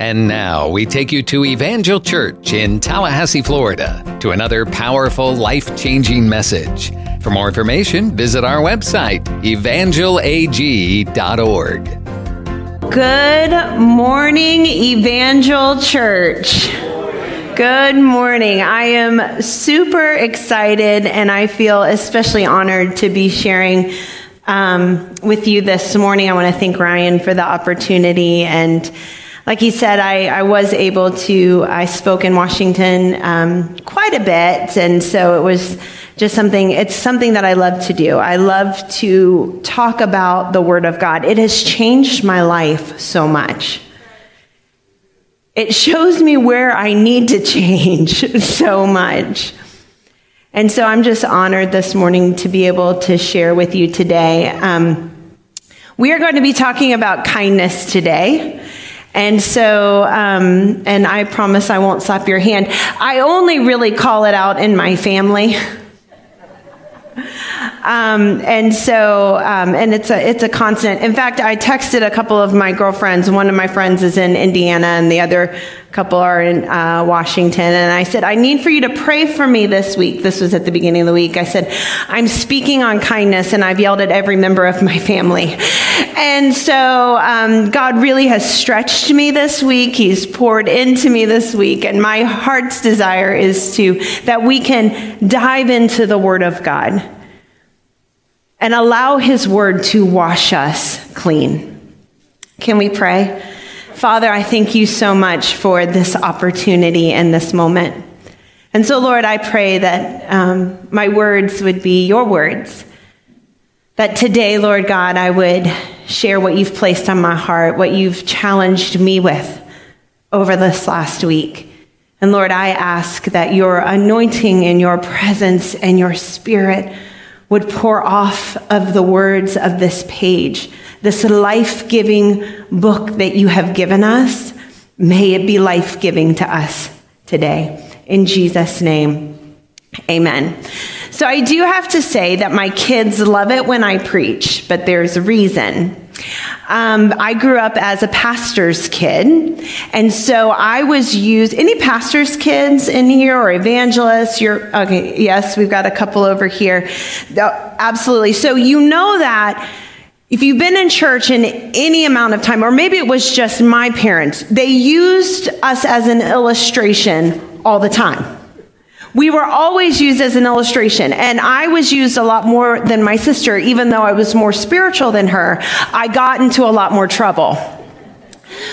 And now we take you to Evangel Church in Tallahassee, Florida, to another powerful, life changing message. For more information, visit our website, evangelag.org. Good morning, Evangel Church. Good morning. I am super excited and I feel especially honored to be sharing um, with you this morning. I want to thank Ryan for the opportunity and like he said, I, I was able to, I spoke in Washington um, quite a bit. And so it was just something, it's something that I love to do. I love to talk about the Word of God. It has changed my life so much. It shows me where I need to change so much. And so I'm just honored this morning to be able to share with you today. Um, we are going to be talking about kindness today. And so, um, and I promise I won't slap your hand. I only really call it out in my family. Um, and so, um, and it's a it's a constant. In fact, I texted a couple of my girlfriends. One of my friends is in Indiana, and the other couple are in uh, Washington. And I said, I need for you to pray for me this week. This was at the beginning of the week. I said, I'm speaking on kindness, and I've yelled at every member of my family. And so, um, God really has stretched me this week. He's poured into me this week, and my heart's desire is to that we can dive into the Word of God and allow His Word to wash us clean. Can we pray? Father, I thank you so much for this opportunity and this moment. And so, Lord, I pray that um, my words would be your words. That today, Lord God, I would share what you've placed on my heart, what you've challenged me with over this last week. And Lord, I ask that your anointing and your presence and your spirit would pour off of the words of this page, this life giving book that you have given us. May it be life giving to us today. In Jesus' name, amen. So I do have to say that my kids love it when I preach, but there's a reason. Um, I grew up as a pastor's kid, and so I was used. Any pastor's kids in here or evangelists? You're okay. Yes, we've got a couple over here. Absolutely. So you know that if you've been in church in any amount of time, or maybe it was just my parents, they used us as an illustration all the time. We were always used as an illustration, and I was used a lot more than my sister, even though I was more spiritual than her. I got into a lot more trouble.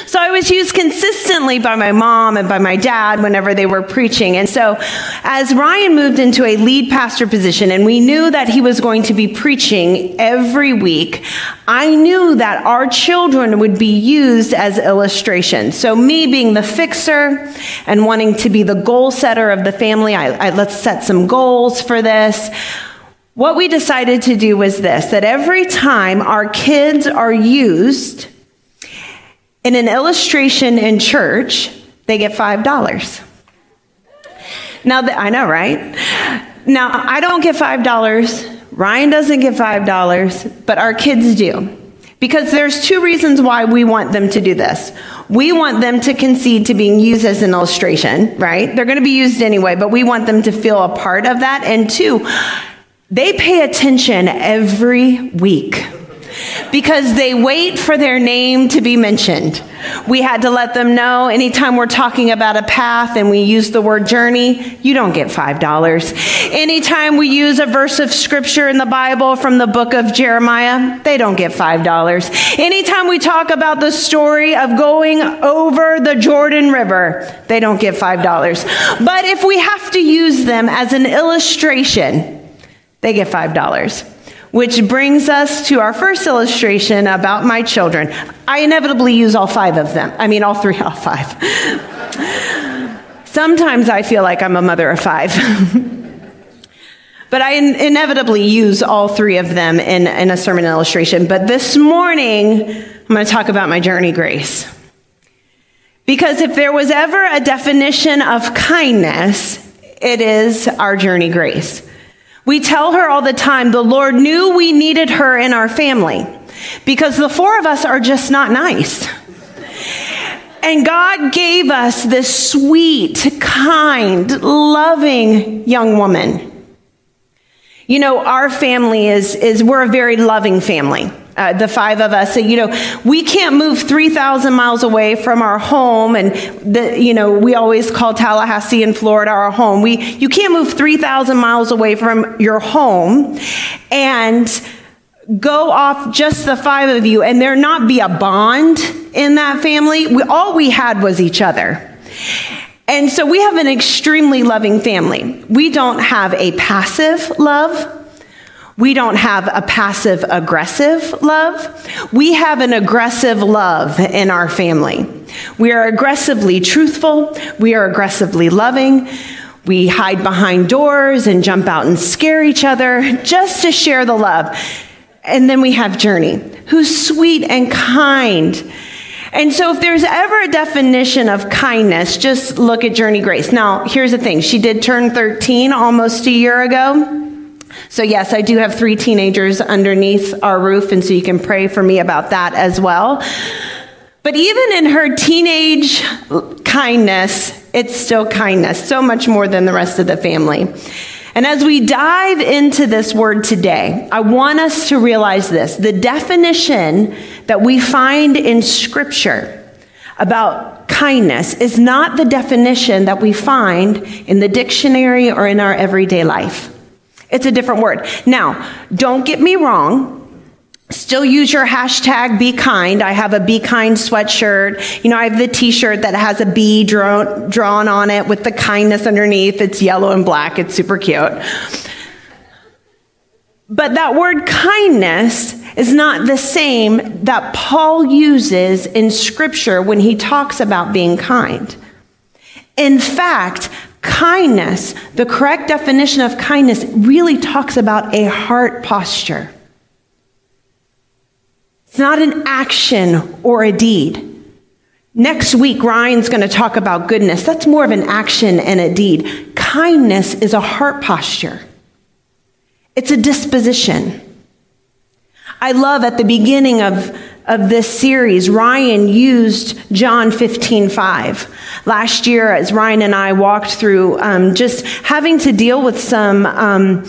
So I was used consistently by my mom and by my dad whenever they were preaching. And so as Ryan moved into a lead pastor position and we knew that he was going to be preaching every week, I knew that our children would be used as illustrations. So me being the fixer and wanting to be the goal setter of the family, I, I let's set some goals for this. What we decided to do was this, that every time our kids are used, in an illustration in church, they get $5. Now, that I know, right? Now, I don't get $5. Ryan doesn't get $5, but our kids do. Because there's two reasons why we want them to do this. We want them to concede to being used as an illustration, right? They're going to be used anyway, but we want them to feel a part of that. And two, they pay attention every week because they wait for their name to be mentioned. We had to let them know anytime we're talking about a path and we use the word journey, you don't get $5. Anytime we use a verse of scripture in the Bible from the book of Jeremiah, they don't get $5. Anytime we talk about the story of going over the Jordan River, they don't get $5. But if we have to use them as an illustration, they get $5. Which brings us to our first illustration about my children. I inevitably use all five of them. I mean, all three, all five. Sometimes I feel like I'm a mother of five. but I inevitably use all three of them in, in a sermon illustration. But this morning, I'm going to talk about my Journey Grace. Because if there was ever a definition of kindness, it is our Journey Grace. We tell her all the time the Lord knew we needed her in our family because the four of us are just not nice. And God gave us this sweet, kind, loving young woman. You know, our family is, is we're a very loving family. Uh, the five of us, you know, we can't move 3,000 miles away from our home. And, the, you know, we always call Tallahassee in Florida our home. We, you can't move 3,000 miles away from your home and go off just the five of you and there not be a bond in that family. We, all we had was each other. And so we have an extremely loving family. We don't have a passive love. We don't have a passive aggressive love. We have an aggressive love in our family. We are aggressively truthful. We are aggressively loving. We hide behind doors and jump out and scare each other just to share the love. And then we have Journey, who's sweet and kind and so, if there's ever a definition of kindness, just look at Journey Grace. Now, here's the thing she did turn 13 almost a year ago. So, yes, I do have three teenagers underneath our roof, and so you can pray for me about that as well. But even in her teenage kindness, it's still kindness, so much more than the rest of the family. And as we dive into this word today, I want us to realize this the definition that we find in Scripture about kindness is not the definition that we find in the dictionary or in our everyday life. It's a different word. Now, don't get me wrong. Still use your hashtag be kind. I have a be kind sweatshirt. You know, I have the t-shirt that has a bee drawn, drawn on it with the kindness underneath. It's yellow and black. It's super cute. But that word kindness is not the same that Paul uses in scripture when he talks about being kind. In fact, kindness, the correct definition of kindness really talks about a heart posture. It's not an action or a deed. Next week, Ryan's going to talk about goodness. That's more of an action and a deed. Kindness is a heart posture, it's a disposition. I love at the beginning of, of this series, Ryan used John 15 5. Last year, as Ryan and I walked through um, just having to deal with some. Um,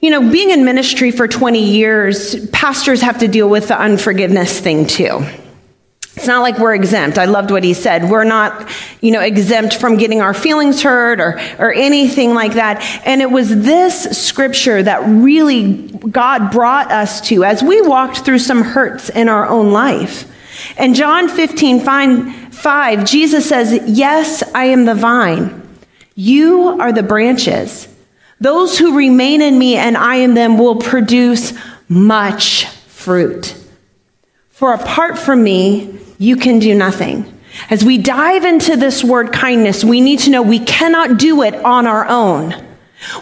you know, being in ministry for 20 years, pastors have to deal with the unforgiveness thing too. It's not like we're exempt. I loved what he said. We're not, you know, exempt from getting our feelings hurt or, or anything like that. And it was this scripture that really God brought us to as we walked through some hurts in our own life. And John 15, 5, Jesus says, Yes, I am the vine. You are the branches. Those who remain in me and I in them will produce much fruit. For apart from me, you can do nothing. As we dive into this word kindness, we need to know we cannot do it on our own.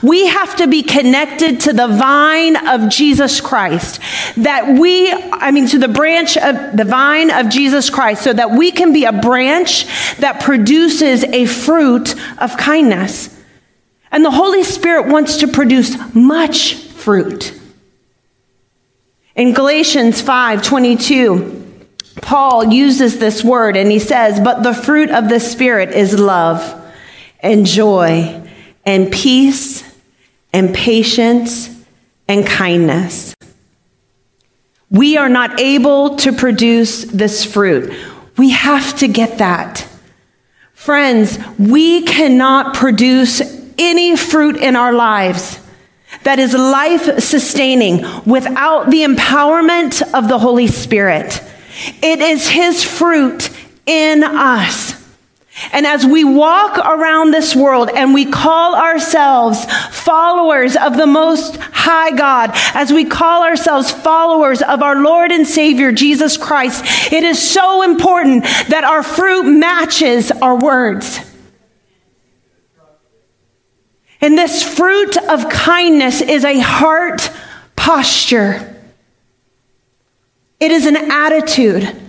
We have to be connected to the vine of Jesus Christ. That we, I mean, to the branch of the vine of Jesus Christ, so that we can be a branch that produces a fruit of kindness. And the Holy Spirit wants to produce much fruit. In Galatians 5 22, Paul uses this word and he says, But the fruit of the Spirit is love and joy and peace and patience and kindness. We are not able to produce this fruit. We have to get that. Friends, we cannot produce any fruit in our lives that is life sustaining without the empowerment of the Holy Spirit. It is His fruit in us. And as we walk around this world and we call ourselves followers of the Most High God, as we call ourselves followers of our Lord and Savior Jesus Christ, it is so important that our fruit matches our words. And this fruit of kindness is a heart posture. It is an attitude.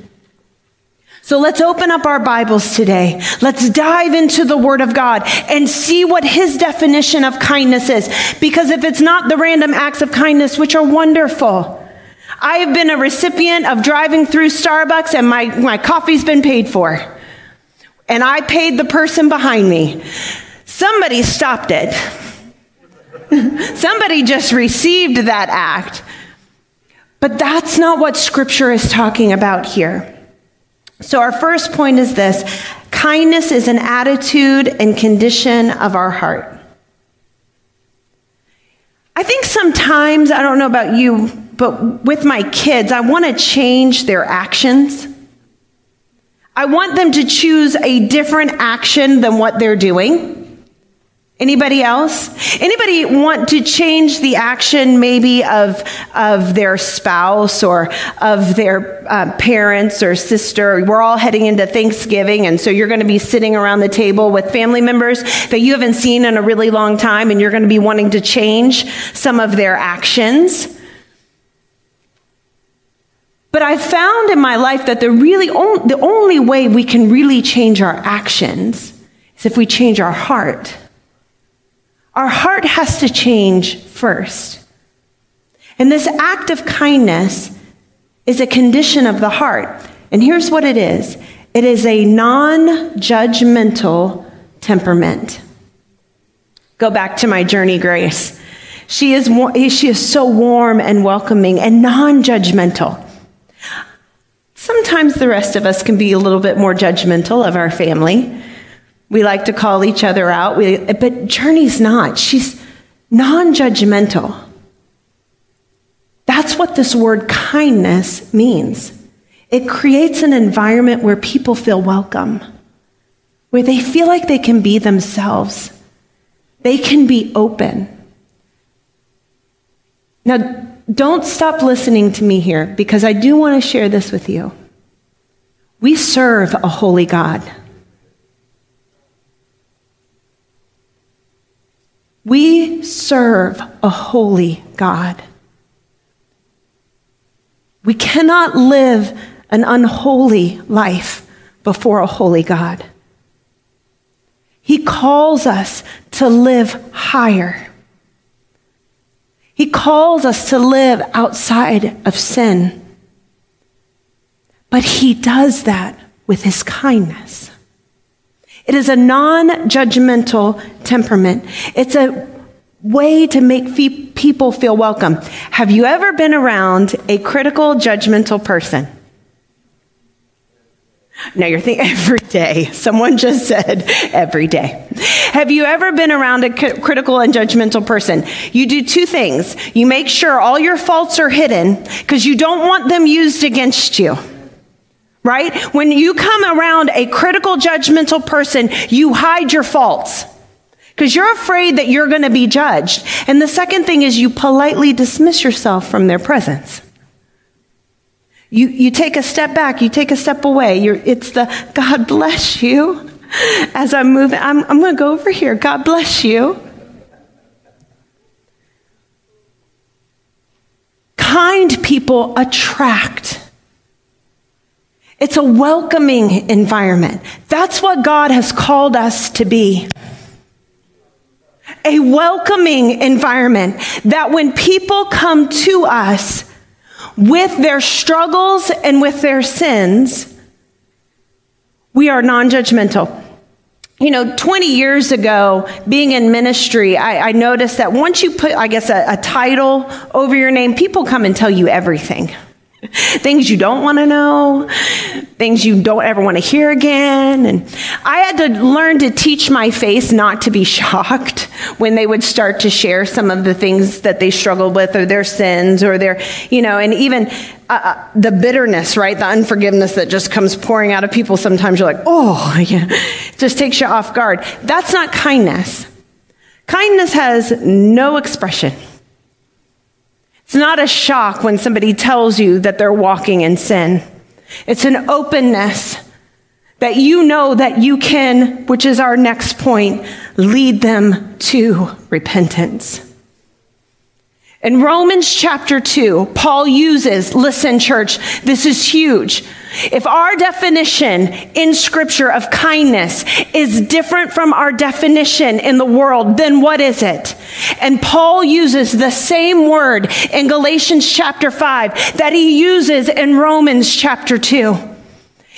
So let's open up our Bibles today. Let's dive into the Word of God and see what His definition of kindness is. Because if it's not the random acts of kindness, which are wonderful, I have been a recipient of driving through Starbucks and my, my coffee's been paid for. And I paid the person behind me. Somebody stopped it. Somebody just received that act. But that's not what scripture is talking about here. So, our first point is this kindness is an attitude and condition of our heart. I think sometimes, I don't know about you, but with my kids, I want to change their actions. I want them to choose a different action than what they're doing. Anybody else? Anybody want to change the action maybe of, of their spouse or of their uh, parents or sister? We're all heading into Thanksgiving, and so you're going to be sitting around the table with family members that you haven't seen in a really long time, and you're going to be wanting to change some of their actions. But I've found in my life that the really on, the only way we can really change our actions is if we change our heart. Our heart has to change first. And this act of kindness is a condition of the heart. And here's what it is it is a non judgmental temperament. Go back to my Journey, Grace. She is, she is so warm and welcoming and non judgmental. Sometimes the rest of us can be a little bit more judgmental of our family. We like to call each other out, we, but Journey's not. She's non judgmental. That's what this word kindness means. It creates an environment where people feel welcome, where they feel like they can be themselves, they can be open. Now, don't stop listening to me here because I do want to share this with you. We serve a holy God. We serve a holy God. We cannot live an unholy life before a holy God. He calls us to live higher. He calls us to live outside of sin. But he does that with his kindness. It is a non judgmental temperament. It's a way to make people feel welcome. Have you ever been around a critical, judgmental person? Now you're thinking every day. Someone just said every day. Have you ever been around a critical and judgmental person? You do two things. You make sure all your faults are hidden because you don't want them used against you right? When you come around a critical, judgmental person, you hide your faults because you're afraid that you're going to be judged. And the second thing is you politely dismiss yourself from their presence. You, you take a step back, you take a step away. You're, it's the God bless you. As I'm moving, I'm, I'm going to go over here. God bless you. Kind people attract it's a welcoming environment. That's what God has called us to be. A welcoming environment that when people come to us with their struggles and with their sins, we are non judgmental. You know, 20 years ago, being in ministry, I, I noticed that once you put, I guess, a, a title over your name, people come and tell you everything things you don't want to know, things you don't ever want to hear again. And I had to learn to teach my face not to be shocked when they would start to share some of the things that they struggled with or their sins or their, you know, and even uh, uh the bitterness, right? The unforgiveness that just comes pouring out of people. Sometimes you're like, oh, yeah, just takes you off guard. That's not kindness. Kindness has no expression. It's not a shock when somebody tells you that they're walking in sin. It's an openness that you know that you can, which is our next point, lead them to repentance. In Romans chapter 2, Paul uses, listen, church, this is huge. If our definition in scripture of kindness is different from our definition in the world, then what is it? And Paul uses the same word in Galatians chapter 5 that he uses in Romans chapter 2.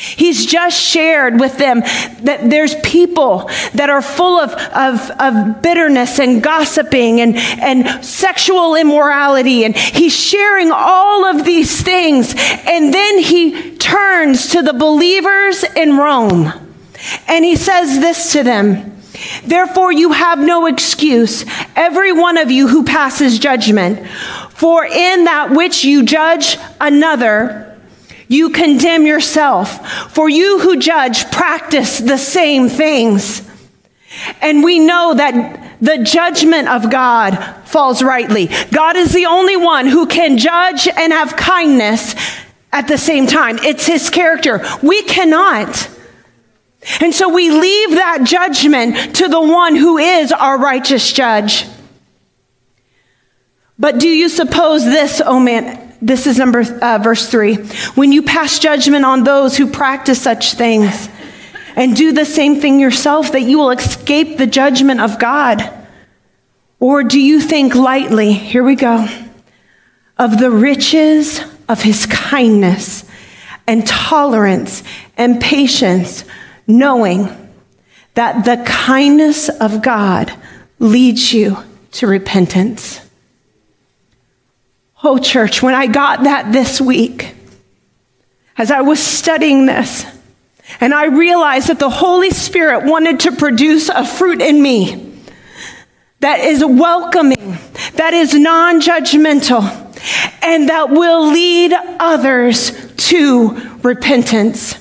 He's just shared with them that there's people that are full of, of, of, bitterness and gossiping and, and sexual immorality. And he's sharing all of these things. And then he turns to the believers in Rome and he says this to them. Therefore, you have no excuse, every one of you who passes judgment. For in that which you judge another, you condemn yourself. For you who judge practice the same things. And we know that the judgment of God falls rightly. God is the only one who can judge and have kindness at the same time. It's his character. We cannot. And so we leave that judgment to the one who is our righteous judge. But do you suppose this, oh man, this is number uh, verse 3. When you pass judgment on those who practice such things and do the same thing yourself that you will escape the judgment of God. Or do you think lightly, here we go, of the riches of his kindness and tolerance and patience, knowing that the kindness of God leads you to repentance? Oh, church, when I got that this week, as I was studying this, and I realized that the Holy Spirit wanted to produce a fruit in me that is welcoming, that is non judgmental, and that will lead others to repentance.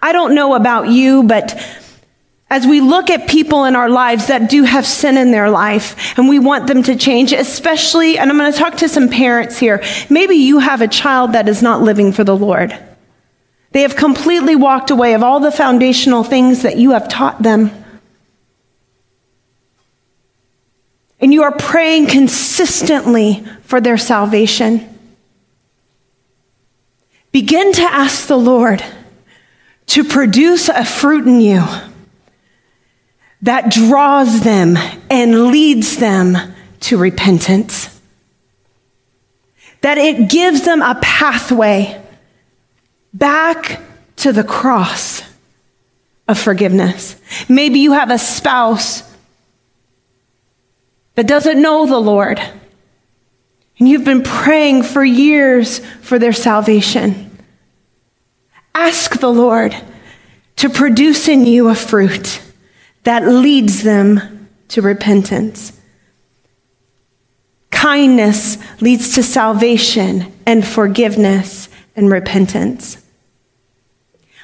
I don't know about you, but as we look at people in our lives that do have sin in their life and we want them to change, especially, and I'm going to talk to some parents here. Maybe you have a child that is not living for the Lord. They have completely walked away of all the foundational things that you have taught them. And you are praying consistently for their salvation. Begin to ask the Lord to produce a fruit in you that draws them and leads them to repentance. That it gives them a pathway back to the cross of forgiveness. Maybe you have a spouse that doesn't know the Lord, and you've been praying for years for their salvation. Ask the Lord to produce in you a fruit that leads them to repentance. Kindness leads to salvation and forgiveness and repentance.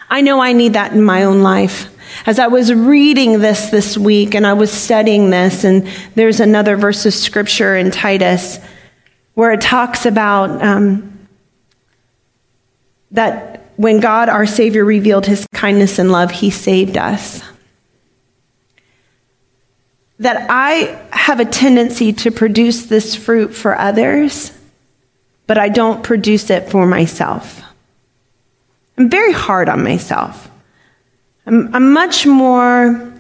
I know I need that in my own life. As I was reading this this week and I was studying this, and there's another verse of scripture in Titus where it talks about um, that when God, our Savior, revealed his kindness and love, he saved us that I have a tendency to produce this fruit for others, but I don't produce it for myself. I'm very hard on myself. I'm, I'm much more,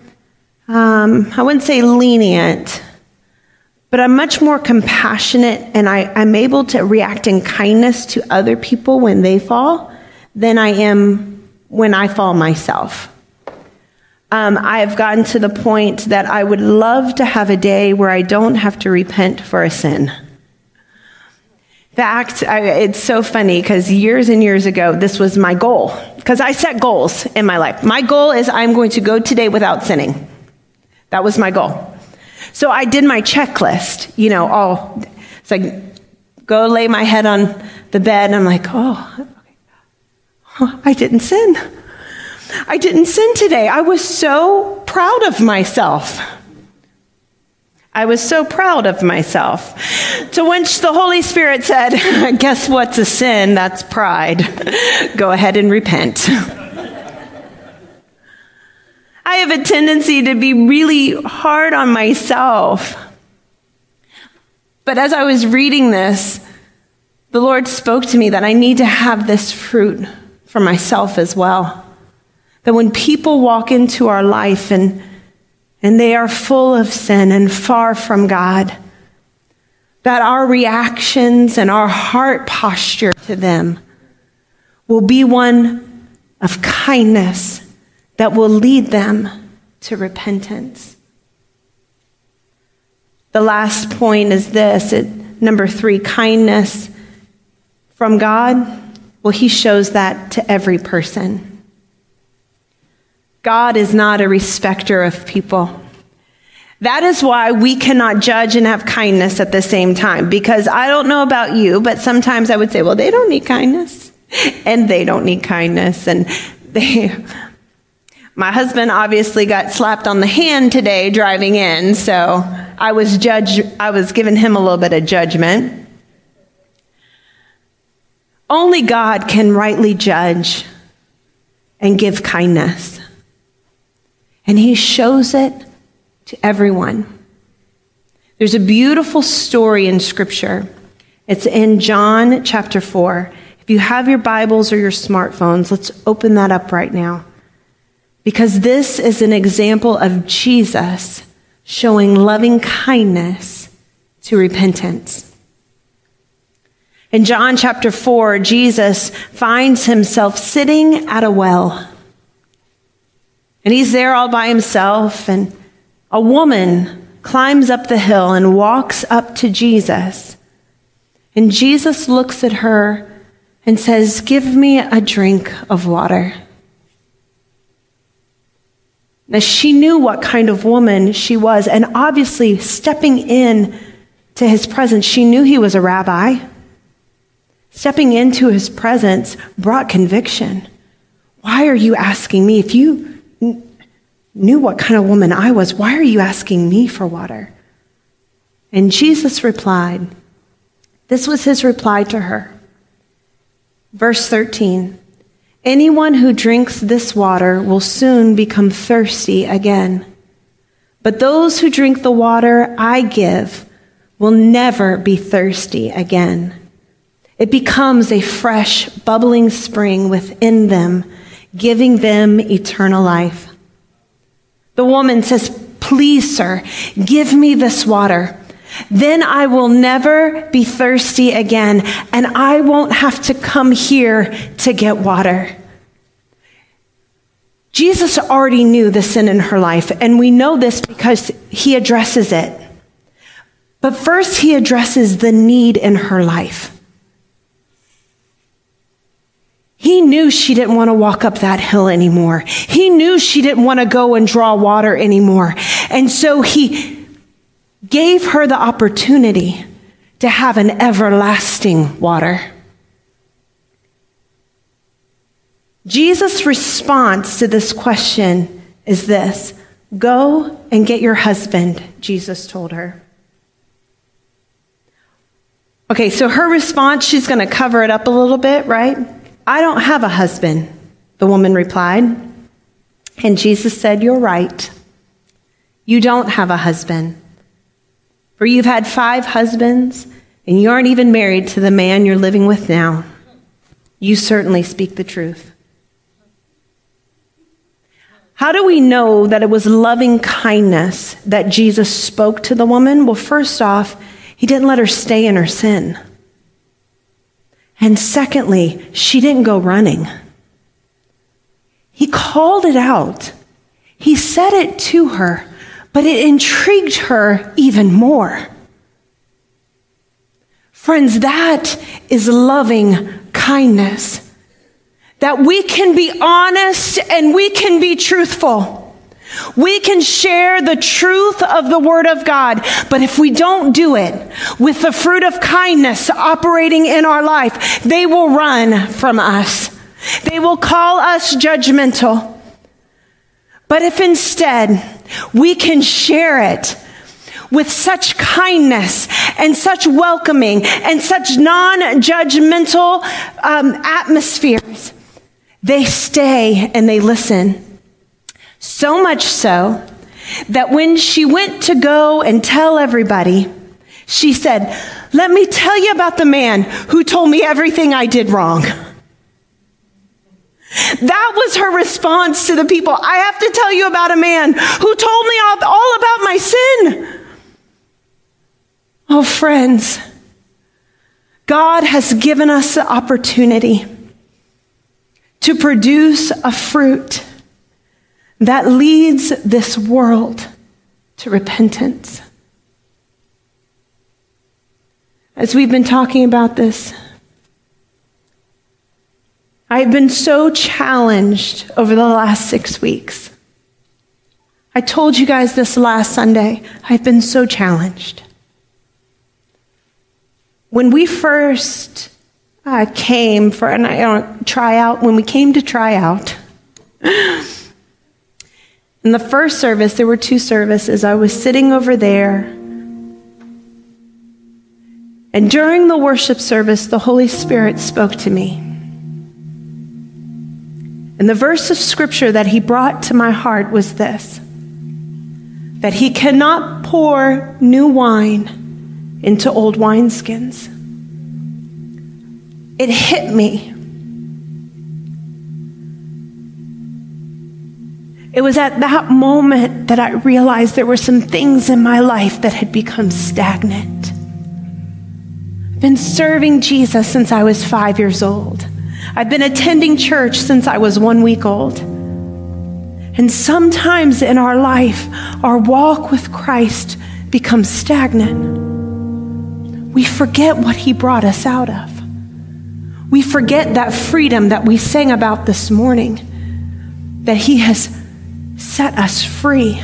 um, I wouldn't say lenient, but I'm much more compassionate and I, I'm able to react in kindness to other people when they fall than I am when I fall myself um, I have gotten to the point that I would love to have a day where I don't have to repent for a sin. In fact, I, it's so funny because years and years ago, this was my goal. Because I set goals in my life. My goal is I'm going to go today without sinning. That was my goal. So I did my checklist, you know, all, it's like, go lay my head on the bed, and I'm like, oh, I didn't sin. I didn't sin today. I was so proud of myself. I was so proud of myself. To which the Holy Spirit said, Guess what's a sin? That's pride. Go ahead and repent. I have a tendency to be really hard on myself. But as I was reading this, the Lord spoke to me that I need to have this fruit for myself as well. That when people walk into our life and, and they are full of sin and far from God, that our reactions and our heart posture to them will be one of kindness that will lead them to repentance. The last point is this it, number three kindness from God. Well, He shows that to every person. God is not a respecter of people. That is why we cannot judge and have kindness at the same time. Because I don't know about you, but sometimes I would say, well, they don't need kindness. And they don't need kindness. And they, my husband obviously got slapped on the hand today driving in, so I was judged, I was giving him a little bit of judgment. Only God can rightly judge and give kindness. And he shows it to everyone. There's a beautiful story in scripture. It's in John chapter 4. If you have your Bibles or your smartphones, let's open that up right now because this is an example of Jesus showing loving kindness to repentance. In John chapter 4, Jesus finds himself sitting at a well. And he's there all by himself, and a woman climbs up the hill and walks up to Jesus. And Jesus looks at her and says, Give me a drink of water. Now, she knew what kind of woman she was, and obviously, stepping in to his presence, she knew he was a rabbi. Stepping into his presence brought conviction. Why are you asking me? If you knew what kind of woman I was, why are you asking me for water? And Jesus replied, This was his reply to her. Verse 13 Anyone who drinks this water will soon become thirsty again. But those who drink the water I give will never be thirsty again. It becomes a fresh, bubbling spring within them, giving them eternal life. The woman says, Please, sir, give me this water. Then I will never be thirsty again, and I won't have to come here to get water. Jesus already knew the sin in her life, and we know this because he addresses it. But first, he addresses the need in her life. He knew she didn't want to walk up that hill anymore. He knew she didn't want to go and draw water anymore. And so he gave her the opportunity to have an everlasting water. Jesus' response to this question is this Go and get your husband, Jesus told her. Okay, so her response, she's going to cover it up a little bit, right? I don't have a husband, the woman replied. And Jesus said, You're right. You don't have a husband. For you've had five husbands, and you aren't even married to the man you're living with now. You certainly speak the truth. How do we know that it was loving kindness that Jesus spoke to the woman? Well, first off, he didn't let her stay in her sin. And secondly, she didn't go running. He called it out. He said it to her, but it intrigued her even more. Friends, that is loving kindness. That we can be honest and we can be truthful. We can share the truth of the Word of God, but if we don't do it with the fruit of kindness operating in our life, they will run from us. They will call us judgmental. But if instead we can share it with such kindness and such welcoming and such non judgmental um, atmospheres, they stay and they listen. So much so that when she went to go and tell everybody, she said, Let me tell you about the man who told me everything I did wrong. That was her response to the people. I have to tell you about a man who told me all about my sin. Oh, friends, God has given us the opportunity to produce a fruit that leads this world to repentance. As we've been talking about this, I've been so challenged over the last six weeks. I told you guys this last Sunday. I've been so challenged. When we first uh, came for an uh, tryout, when we came to try out, in the first service, there were two services. I was sitting over there. And during the worship service, the Holy Spirit spoke to me. And the verse of scripture that he brought to my heart was this that he cannot pour new wine into old wineskins. It hit me. It was at that moment that I realized there were some things in my life that had become stagnant. I've been serving Jesus since I was five years old. I've been attending church since I was one week old. And sometimes in our life, our walk with Christ becomes stagnant. We forget what He brought us out of. We forget that freedom that we sang about this morning, that He has set us free.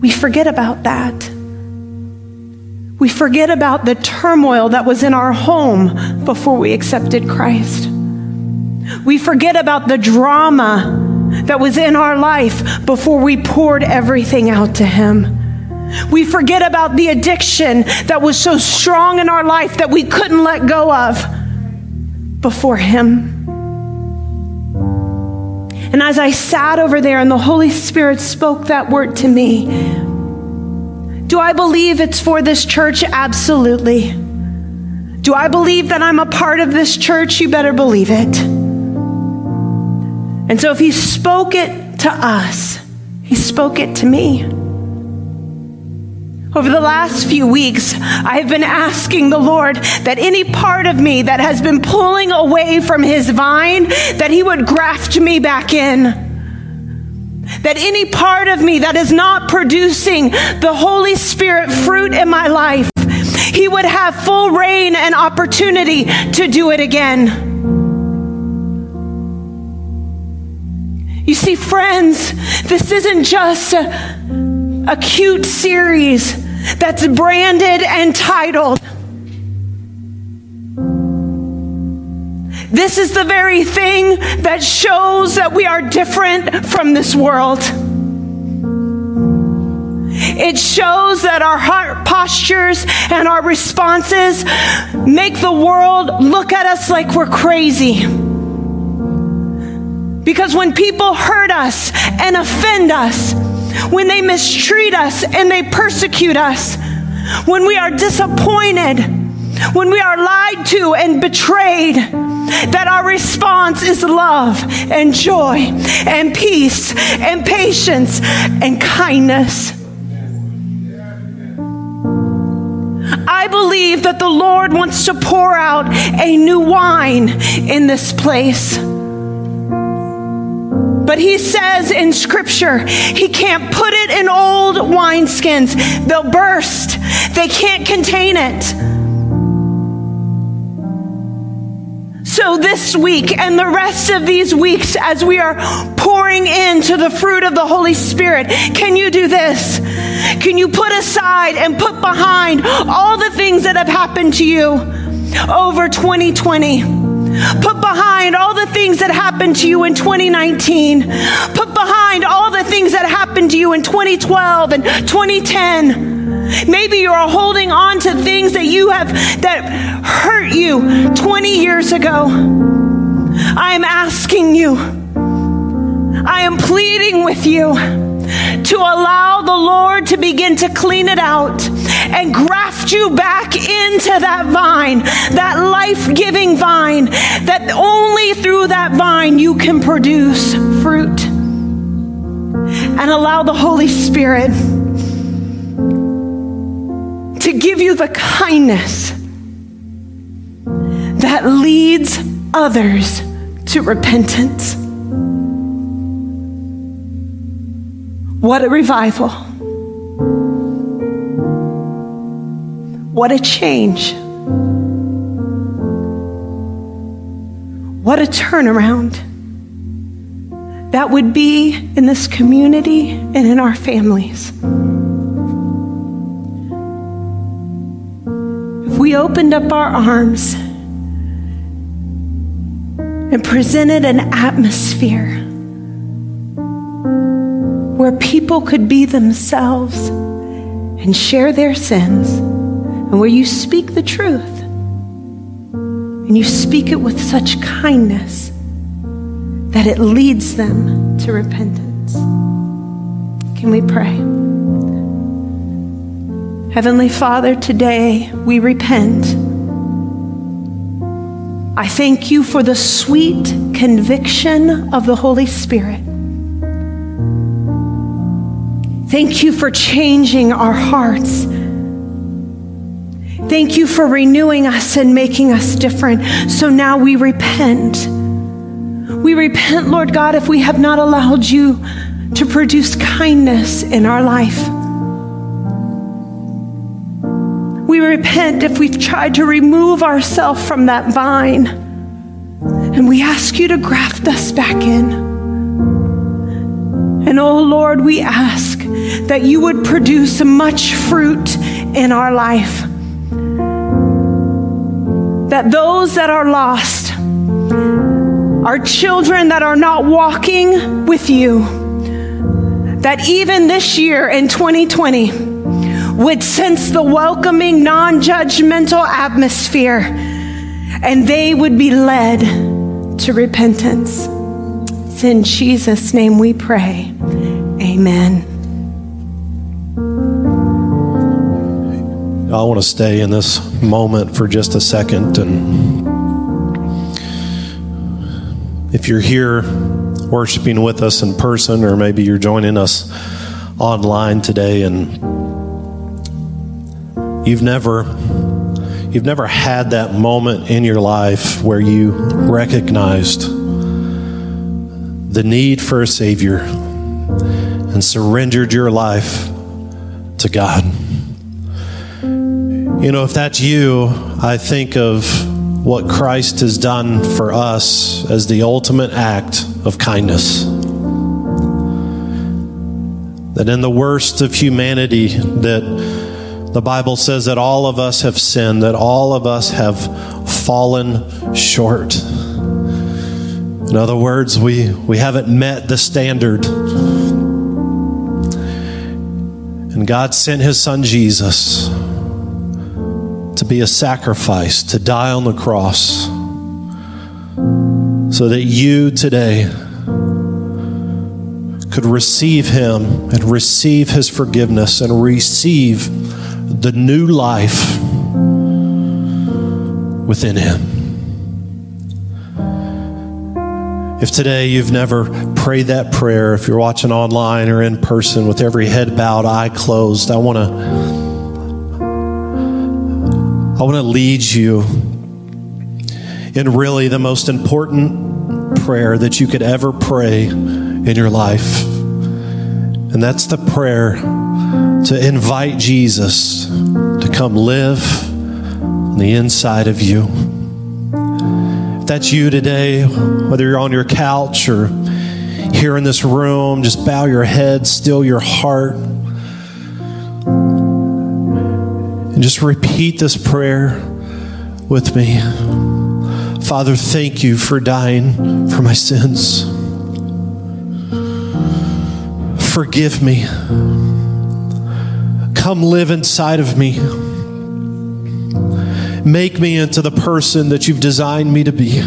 We forget about that. We forget about the turmoil that was in our home before we accepted Christ. We forget about the drama that was in our life before we poured everything out to Him. We forget about the addiction that was so strong in our life that we couldn't let go of before Him. And as I sat over there and the Holy Spirit spoke that word to me, do I believe it's for this church? Absolutely. Do I believe that I'm a part of this church? You better believe it. And so if he spoke it to us, he spoke it to me. Over the last few weeks, I have been asking the Lord that any part of me that has been pulling away from his vine, that he would graft me back in. That any part of me that is not producing the Holy Spirit fruit in my life, he would have full reign and opportunity to do it again. You see, friends, this isn't just a, a cute series that's branded and titled. This is the very thing that shows that we are different from this world. It shows that our heart postures and our responses make the world look at us like we're crazy. Because when people hurt us and offend us, when they mistreat us and they persecute us, when we are disappointed, when we are lied to and betrayed, that our response is love and joy and peace and patience and kindness. I believe that the Lord wants to pour out a new wine in this place. But he says in scripture, he can't put it in old wineskins. They'll burst, they can't contain it. So, this week and the rest of these weeks, as we are pouring into the fruit of the Holy Spirit, can you do this? Can you put aside and put behind all the things that have happened to you over 2020? Put behind all the things that happened to you in 2019. Put behind all the things that happened to you in 2012 and 2010. Maybe you're holding on to things that you have that hurt you 20 years ago. I am asking you, I am pleading with you to allow the Lord to begin to clean it out and you back into that vine, that life giving vine, that only through that vine you can produce fruit. And allow the Holy Spirit to give you the kindness that leads others to repentance. What a revival! What a change! What a turnaround that would be in this community and in our families. If we opened up our arms and presented an atmosphere where people could be themselves and share their sins, and where you speak the truth and you speak it with such kindness that it leads them to repentance. Can we pray? Heavenly Father, today we repent I thank you for the sweet conviction of the Holy Spirit. Thank you for changing our hearts. Thank you for renewing us and making us different. So now we repent. We repent, Lord God, if we have not allowed you to produce kindness in our life. We repent if we've tried to remove ourselves from that vine. And we ask you to graft us back in. And oh Lord, we ask that you would produce much fruit in our life. That those that are lost, our children that are not walking with you, that even this year in 2020, would sense the welcoming, non judgmental atmosphere and they would be led to repentance. It's in Jesus' name we pray. Amen. I want to stay in this moment for just a second. And if you're here worshiping with us in person, or maybe you're joining us online today and You've never you've never had that moment in your life where you recognized the need for a savior and surrendered your life to God. You know, if that's you, I think of what Christ has done for us as the ultimate act of kindness. That in the worst of humanity, that the Bible says that all of us have sinned, that all of us have fallen short. In other words, we, we haven't met the standard. And God sent his son Jesus be a sacrifice, to die on the cross, so that you today could receive him and receive his forgiveness and receive the new life within him. If today you've never prayed that prayer, if you're watching online or in person with every head bowed, eye closed, I want to I want to lead you in really the most important prayer that you could ever pray in your life. And that's the prayer to invite Jesus to come live on the inside of you. If that's you today, whether you're on your couch or here in this room, just bow your head, still your heart, and just repeat this prayer with me. Father, thank you for dying for my sins. Forgive me Come live inside of me. Make me into the person that you've designed me to be.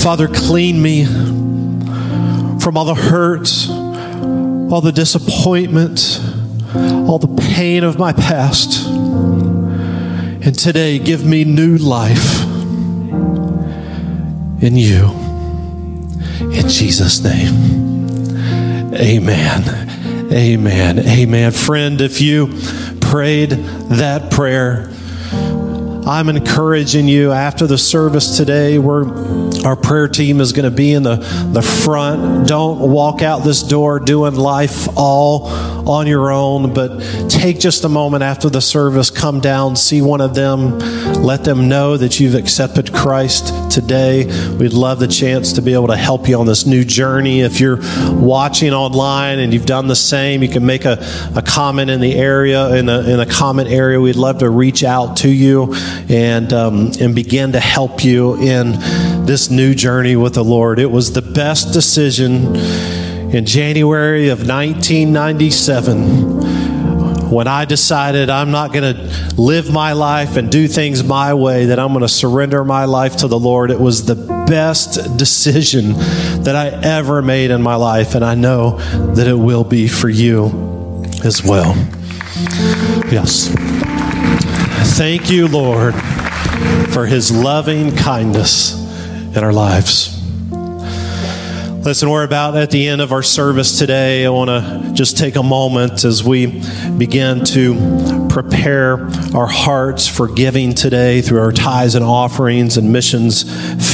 Father, clean me from all the hurt, all the disappointment, all the pain of my past. And today, give me new life in you. In Jesus' name. Amen. Amen. Amen. Friend, if you prayed that prayer, I'm encouraging you after the service today, where our prayer team is going to be in the, the front. Don't walk out this door doing life all on your own, but take just a moment after the service, come down, see one of them, let them know that you've accepted Christ today. We'd love the chance to be able to help you on this new journey. If you're watching online and you've done the same, you can make a, a comment in the area, in the, in a comment area. We'd love to reach out to you and, um, and begin to help you in this new journey with the Lord. It was the best decision in January of 1997 when I decided I'm not going to live my life and do things my way, that I'm going to surrender my life to the Lord. It was the best decision that I ever made in my life, and I know that it will be for you as well. Yes. Thank you, Lord, for his loving kindness in our lives. Listen, we're about at the end of our service today. I want to just take a moment as we begin to prepare our hearts for giving today through our tithes and offerings and missions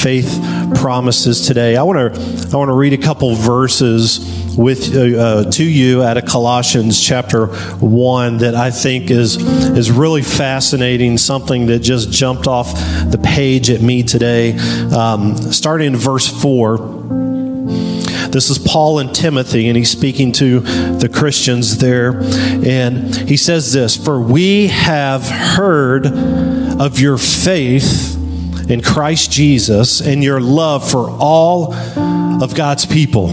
faith promises today. I want to I want to read a couple verses with uh, uh, to you out of Colossians chapter 1 that I think is is really fascinating something that just jumped off the page at me today um, starting in verse 4 this is Paul and Timothy, and he's speaking to the Christians there. And he says this For we have heard of your faith in Christ Jesus and your love for all of God's people.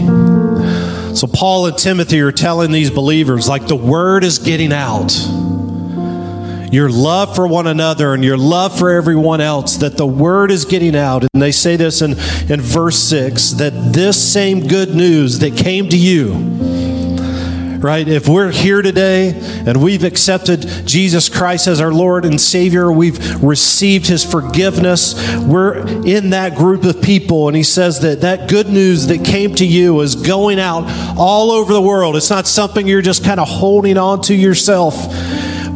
So, Paul and Timothy are telling these believers, like, the word is getting out your love for one another and your love for everyone else, that the word is getting out. And they say this in, in verse 6 that this same good news that came to you, right? If we're here today and we've accepted Jesus Christ as our Lord and Savior, we've received His forgiveness, we're in that group of people. And He says that that good news that came to you is going out all over the world. It's not something you're just kind of holding on to yourself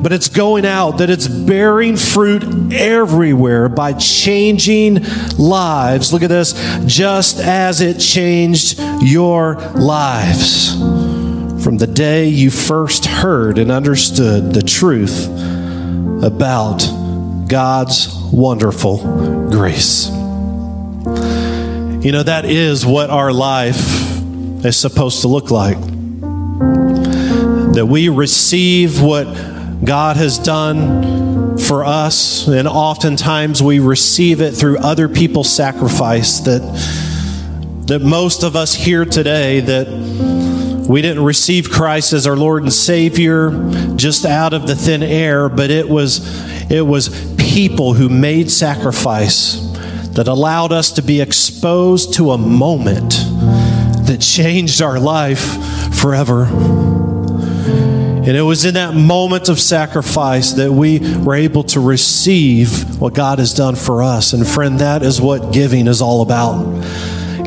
but it's going out, that it's bearing fruit everywhere by changing lives. Look at this, just as it changed your lives from the day you first heard and understood the truth about God's wonderful grace. You know, that is what our life is supposed to look like. That we receive what God has done for us, and oftentimes we receive it through other people's sacrifice. That that most of us here today that we didn't receive Christ as our Lord and Savior just out of the thin air, but it was it was people who made sacrifice that allowed us to be exposed to a moment that changed our life forever. And it was in that moment of sacrifice that we were able to receive what God has done for us. And friend, that is what giving is all about.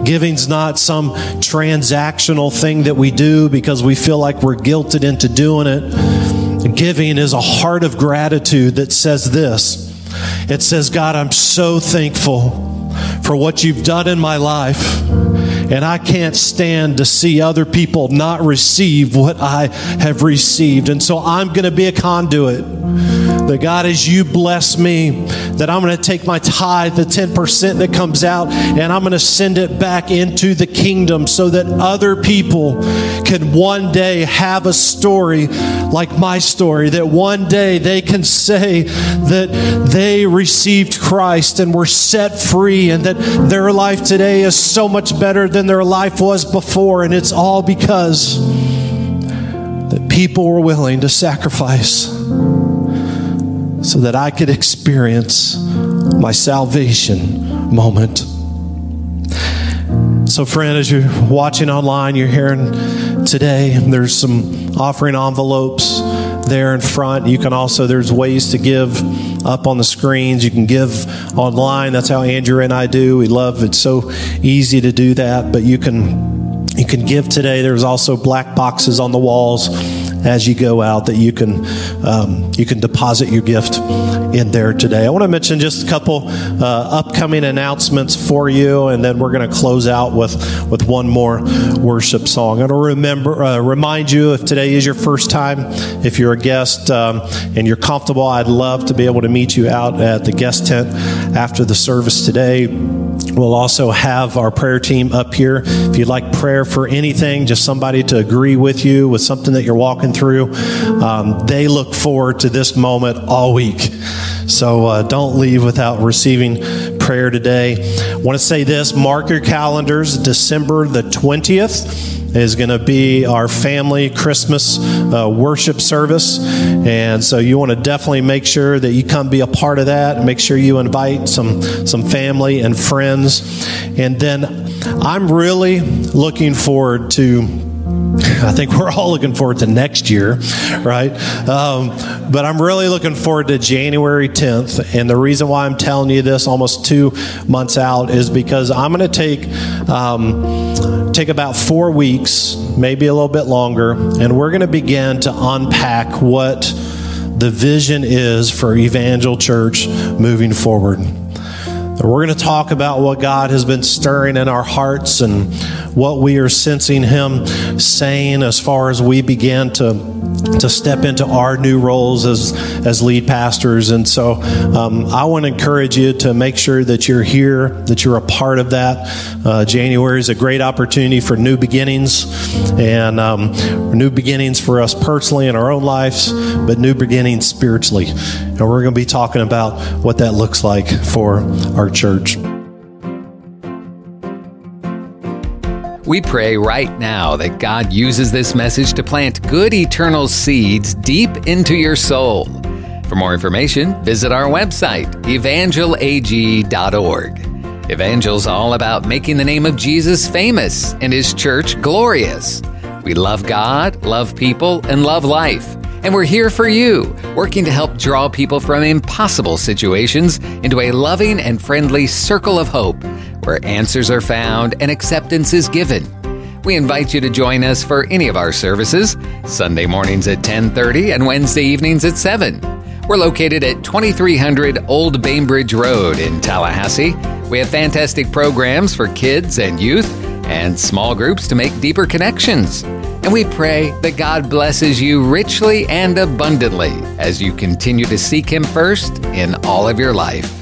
Giving's not some transactional thing that we do because we feel like we're guilted into doing it. Giving is a heart of gratitude that says this it says, God, I'm so thankful for what you've done in my life. And I can't stand to see other people not receive what I have received. And so I'm going to be a conduit. That God, as you bless me, that I'm going to take my tithe, the 10% that comes out, and I'm going to send it back into the kingdom so that other people can one day have a story like my story, that one day they can say that they received Christ and were set free, and that their life today is so much better than their life was before. And it's all because that people were willing to sacrifice so that I could experience my salvation moment. So, friend, as you're watching online, you're hearing today. There's some offering envelopes there in front. You can also, there's ways to give up on the screens. You can give online. That's how Andrew and I do. We love it's so easy to do that, but you can you can give today. There's also black boxes on the walls as you go out that you can um, you can deposit your gift in there today. I want to mention just a couple uh, upcoming announcements for you, and then we're going to close out with with one more worship song. I want to remember uh, remind you if today is your first time, if you're a guest um, and you're comfortable, I'd love to be able to meet you out at the guest tent after the service today. We'll also have our prayer team up here. If you'd like prayer for anything, just somebody to agree with you with something that you're walking through, um, they look forward to this moment all week. So uh, don't leave without receiving prayer today. I want to say this mark your calendars, December the 20th is going to be our family Christmas uh, worship service. And so you want to definitely make sure that you come be a part of that. Make sure you invite some, some family and friends. And then I'm really looking forward to I think we're all looking forward to next year, right? Um, but I'm really looking forward to January 10th. And the reason why I'm telling you this almost two months out is because I'm going to take. Um, take about four weeks, maybe a little bit longer, and we're going to begin to unpack what the vision is for Evangel Church moving forward. We're going to talk about what God has been stirring in our hearts and what we are sensing Him saying as far as we begin to to step into our new roles as as lead pastors. And so, um, I want to encourage you to make sure that you're here, that you're a part of that. Uh, January is a great opportunity for new beginnings and um, new beginnings for us personally in our own lives, but new beginnings spiritually. And we're going to be talking about what that looks like for our church. We pray right now that God uses this message to plant good eternal seeds deep into your soul. For more information, visit our website, evangelag.org. Evangel's all about making the name of Jesus famous and his church glorious. We love God, love people, and love life. And we're here for you, working to help draw people from impossible situations into a loving and friendly circle of hope where answers are found and acceptance is given. We invite you to join us for any of our services, Sunday mornings at 10:30 and Wednesday evenings at 7. We're located at 2300 Old Bainbridge Road in Tallahassee. We have fantastic programs for kids and youth and small groups to make deeper connections. And we pray that God blesses you richly and abundantly as you continue to seek Him first in all of your life.